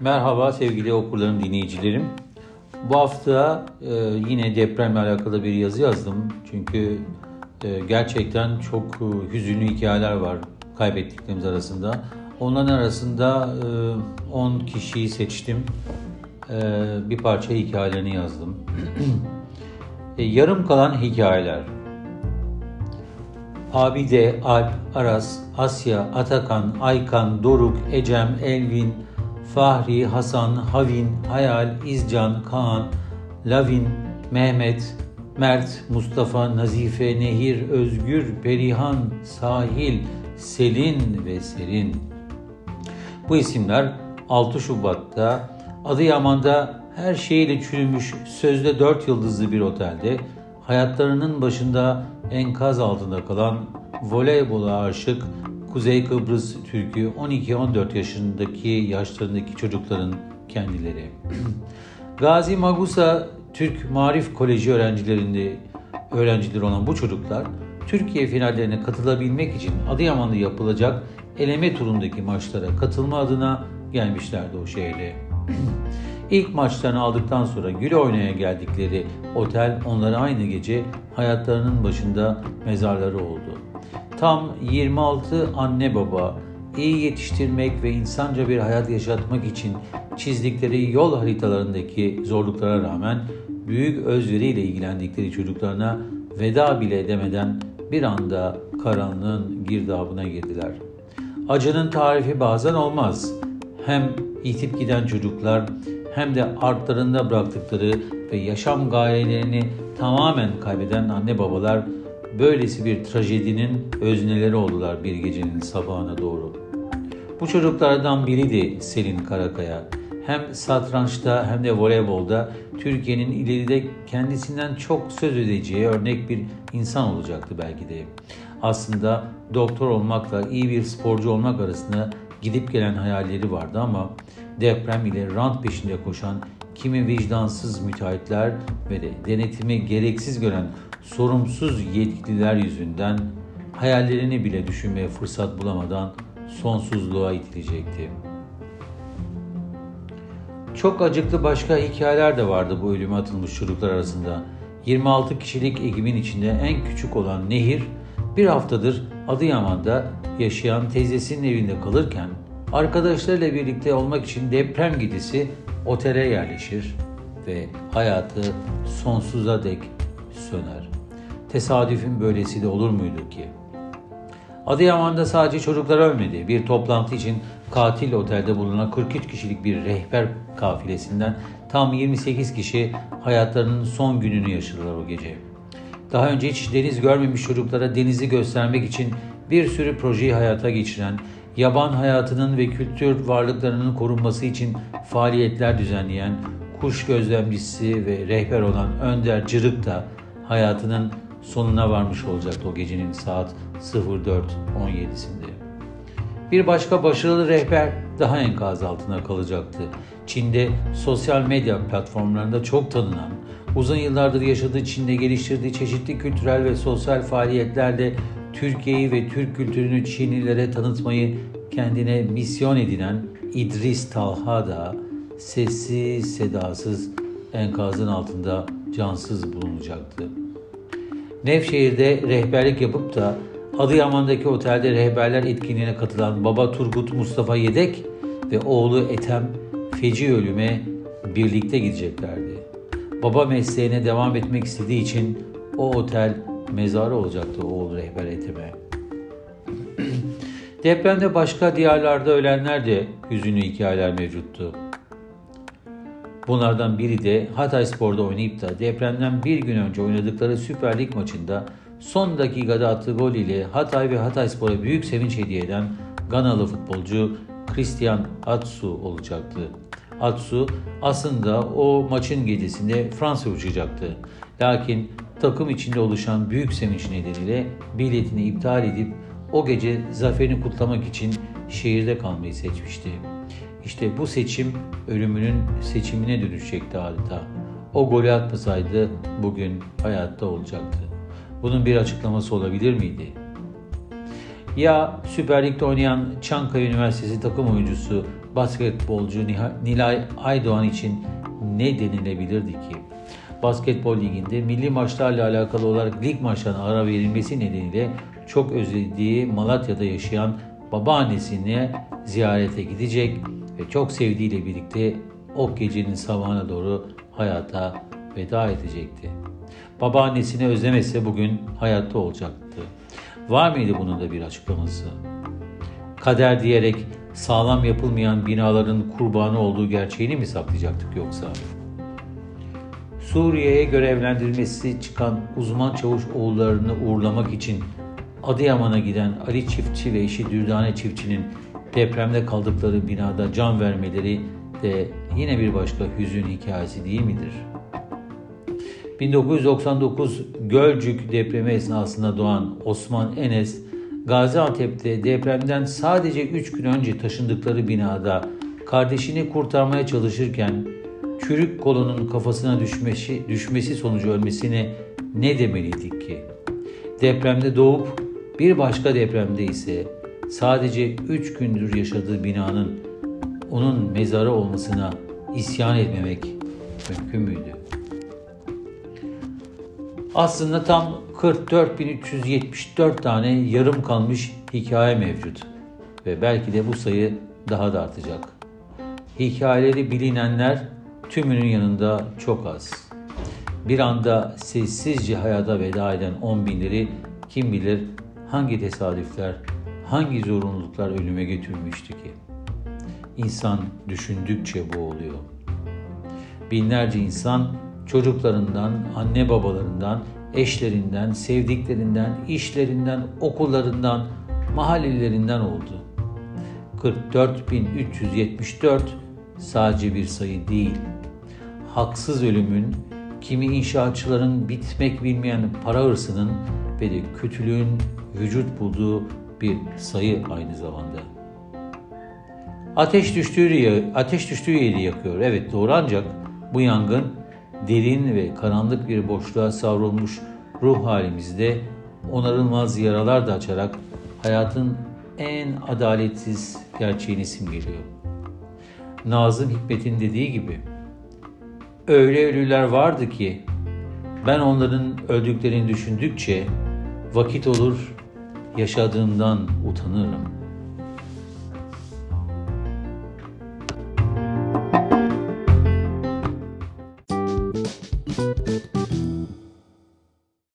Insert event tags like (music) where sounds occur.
Merhaba sevgili okurlarım, dinleyicilerim. Bu hafta e, yine depremle alakalı bir yazı yazdım. Çünkü e, gerçekten çok e, hüzünlü hikayeler var kaybettiklerimiz arasında. Onların arasında 10 e, kişiyi seçtim. E, bir parça hikayelerini yazdım. (clears throat) e, yarım kalan hikayeler. Abide, Alp, Aras, Asya, Atakan, Aykan, Doruk, Ecem, Elvin, Fahri, Hasan, Havin, Hayal, İzcan, Kaan, Lavin, Mehmet, Mert, Mustafa, Nazife, Nehir, Özgür, Perihan, Sahil, Selin ve Serin. Bu isimler 6 Şubat'ta Adıyaman'da her şeyle çürümüş sözde dört yıldızlı bir otelde hayatlarının başında enkaz altında kalan voleybola aşık Kuzey Kıbrıs Türk'ü 12-14 yaşındaki yaşlarındaki çocukların kendileri. (clears throat) Gazi Magusa Türk Marif Koleji öğrencilerinde öğrencileri olan bu çocuklar Türkiye finallerine katılabilmek için Adıyaman'da yapılacak eleme turundaki maçlara katılma adına gelmişlerdi o şehre. (clears throat) İlk maçlarını aldıktan sonra güle oynaya geldikleri otel onlara aynı gece hayatlarının başında mezarları oldu. Tam 26 anne baba iyi yetiştirmek ve insanca bir hayat yaşatmak için çizdikleri yol haritalarındaki zorluklara rağmen büyük özveriyle ilgilendikleri çocuklarına veda bile edemeden bir anda karanlığın girdabına girdiler. Acının tarifi bazen olmaz. Hem yitip giden çocuklar hem de artlarında bıraktıkları ve yaşam gayelerini tamamen kaybeden anne babalar böylesi bir trajedinin özneleri oldular bir gecenin sabahına doğru. Bu çocuklardan biriydi Selin Karakaya. Hem satrançta hem de voleybolda Türkiye'nin ileride kendisinden çok söz edeceği örnek bir insan olacaktı belki de. Aslında doktor olmakla iyi bir sporcu olmak arasında gidip gelen hayalleri vardı ama deprem ile rant peşinde koşan kimi vicdansız müteahhitler ve de denetimi gereksiz gören sorumsuz yetkililer yüzünden hayallerini bile düşünmeye fırsat bulamadan sonsuzluğa itilecekti. Çok acıklı başka hikayeler de vardı bu ölüme atılmış çocuklar arasında. 26 kişilik ekibin içinde en küçük olan Nehir bir haftadır Adıyaman'da yaşayan teyzesinin evinde kalırken arkadaşlarıyla birlikte olmak için deprem gecesi otele yerleşir ve hayatı sonsuza dek söner. Tesadüfün böylesi de olur muydu ki? Adıyaman'da sadece çocuklar ölmedi. Bir toplantı için katil otelde bulunan 43 kişilik bir rehber kafilesinden tam 28 kişi hayatlarının son gününü yaşadılar o gece. Daha önce hiç deniz görmemiş çocuklara denizi göstermek için bir sürü projeyi hayata geçiren, yaban hayatının ve kültür varlıklarının korunması için faaliyetler düzenleyen, kuş gözlemcisi ve rehber olan Önder Cırık da hayatının sonuna varmış olacaktı o gecenin saat 04.17'sinde. Bir başka başarılı rehber daha enkaz altında kalacaktı. Çin'de sosyal medya platformlarında çok tanınan, uzun yıllardır yaşadığı Çin'de geliştirdiği çeşitli kültürel ve sosyal faaliyetlerle Türkiye'yi ve Türk kültürünü Çinlilere tanıtmayı kendine misyon edinen İdris Talha da sessiz sedasız enkazın altında cansız bulunacaktı. Nevşehir'de rehberlik yapıp da Adıyaman'daki otelde rehberler etkinliğine katılan baba Turgut Mustafa Yedek ve oğlu Etem feci ölüme birlikte gideceklerdi. Baba mesleğine devam etmek istediği için o otel mezarı olacaktı oğlu rehber Ethem'e. (clears throat) Depremde başka diyarlarda ölenler de hüzünlü hikayeler mevcuttu. Bunlardan biri de Hatay Spor'da oynayıp da depremden bir gün önce oynadıkları Süper Lig maçında son dakikada attığı gol ile Hatay ve Hatay Spor'a büyük sevinç hediye eden Ganalı futbolcu Christian Atsu olacaktı. Atsu aslında o maçın gecesinde Fransa uçacaktı. Lakin takım içinde oluşan büyük sevinç nedeniyle biletini iptal edip o gece zaferini kutlamak için şehirde kalmayı seçmişti. İşte bu seçim ölümünün seçimine dönüşecekti adeta. O golü atmasaydı bugün hayatta olacaktı. Bunun bir açıklaması olabilir miydi? Ya Süper Lig'de oynayan Çankaya Üniversitesi takım oyuncusu basketbolcu Nilay Aydoğan için ne denilebilirdi ki? Basketbol liginde milli maçlarla alakalı olarak lig maçlarına ara verilmesi nedeniyle çok özlediği Malatya'da yaşayan babaannesine ziyarete gidecek ve çok sevdiğiyle birlikte o gecenin sabahına doğru hayata veda edecekti. Babaannesini özlemese bugün hayatta olacaktı. Var mıydı bunun da bir açıklaması? Kader diyerek sağlam yapılmayan binaların kurbanı olduğu gerçeğini mi saklayacaktık yoksa? Suriye'ye görevlendirmesi çıkan uzman çavuş oğullarını uğurlamak için Adıyaman'a giden Ali Çiftçi ve eşi Dürdane Çiftçi'nin depremde kaldıkları binada can vermeleri de yine bir başka hüzün hikayesi değil midir? 1999 Gölcük depremi esnasında doğan Osman Enes, Gaziantep'te depremden sadece 3 gün önce taşındıkları binada kardeşini kurtarmaya çalışırken çürük kolunun kafasına düşmesi, düşmesi sonucu ölmesine ne demeliydik ki? Depremde doğup bir başka depremde ise sadece 3 gündür yaşadığı binanın onun mezarı olmasına isyan etmemek mümkün müydü? Aslında tam 44.374 tane yarım kalmış hikaye mevcut ve belki de bu sayı daha da artacak. Hikayeleri bilinenler tümünün yanında çok az. Bir anda sessizce hayata veda eden on binleri kim bilir hangi tesadüfler, hangi zorunluluklar ölüme götürmüştü ki? İnsan düşündükçe bu oluyor. Binlerce insan çocuklarından, anne babalarından, eşlerinden, sevdiklerinden, işlerinden, okullarından, mahallelerinden oldu. 44.374 sadece bir sayı değil. Haksız ölümün, kimi inşaatçıların bitmek bilmeyen para hırsının ve de kötülüğün vücut bulduğu bir sayı aynı zamanda. Ateş düştüğü, ateş düştüğü yeri yakıyor. Evet doğru ancak bu yangın derin ve karanlık bir boşluğa savrulmuş ruh halimizde onarılmaz yaralar da açarak hayatın en adaletsiz gerçeğini simgeliyor. Nazım Hikmet'in dediği gibi öyle ölüler vardı ki ben onların öldüklerini düşündükçe vakit olur yaşadığımdan utanırım.''